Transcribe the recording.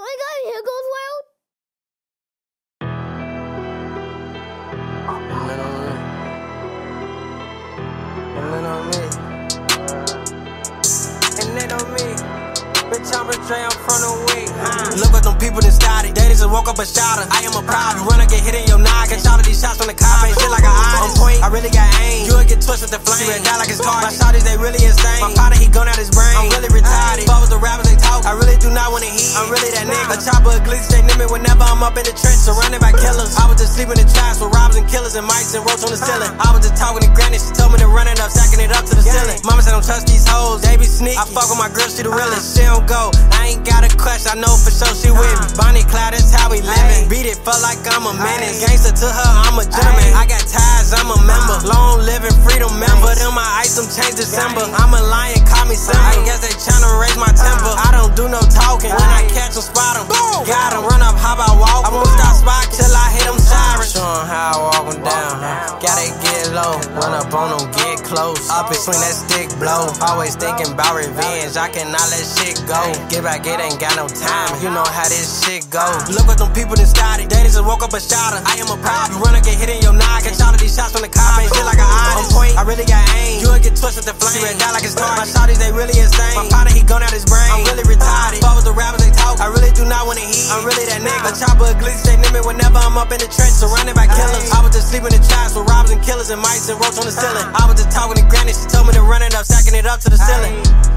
I got Higgles World? And on me. And then on me. Bitch, I'm a Dre, I'm from the week. Huh? Look what them people done started. They just woke up and shot her. I am a problem. You run, I get hit in your noggin. Shot of these shots from the cop. Ain't shit like a eye. On point, I really got aim. You'll get twisted with the flame. See, die like it's target. My shotties, they really insane. My father, he gone out his brain. I'm really retarded. Fuck with the rappers, they talk. I really do not wanna heat. I'm really that nigga. A chopper, a glitch, they name me whenever I'm up in the trench. Surrounded by killers. I was just sleeping in traps with robbers and killers and mics and ropes on the ceiling. I was just talking to granny. She told me to run it up, stacking it up to the ceiling. Mama said, don't trust these hoes. They be sneaky. I fuck with my girl, she the uh-huh. realest. She don't go. I ain't got a question. I know for sure she with me. Uh-huh. Bonnie Clyde, that's how we living. Beat it, felt like I'm a menace. Gangster to her, I'm a gentleman. I got ties, I'm a member. Uh-huh. Long living freedom member. Them my ice, them change December. I'm a lion, call me Simba. I guess they tryna raise my temper. I don't Gotta get low. Run up on them, get close. Up and swing that stick blow. Always thinking about revenge. I cannot let shit go. Get back, it ain't got no time. You know how this shit go. Look what them people done started. They just woke up a shotter. I am a problem. You run up, get hit in your noggin. Shot of these shots from the cop. Ain't shit like a eye. On point, I really got aim. You'll get twisted with the flame. Red die like it's target. My shotties, they really insane. My partner, he gone out his brain. I'm really retarded. Fuck with the rappers, they talk. I really do not wanna heat. I'm really that nigga. A chopper, a glitch, they name me whenever I'm up in the trench. Surrounded by killers. I was just sleeping in the robbers and killers and mics and ropes on the ceiling. I was just talking to granny. She told me to run it up, stacking it up to the ceiling.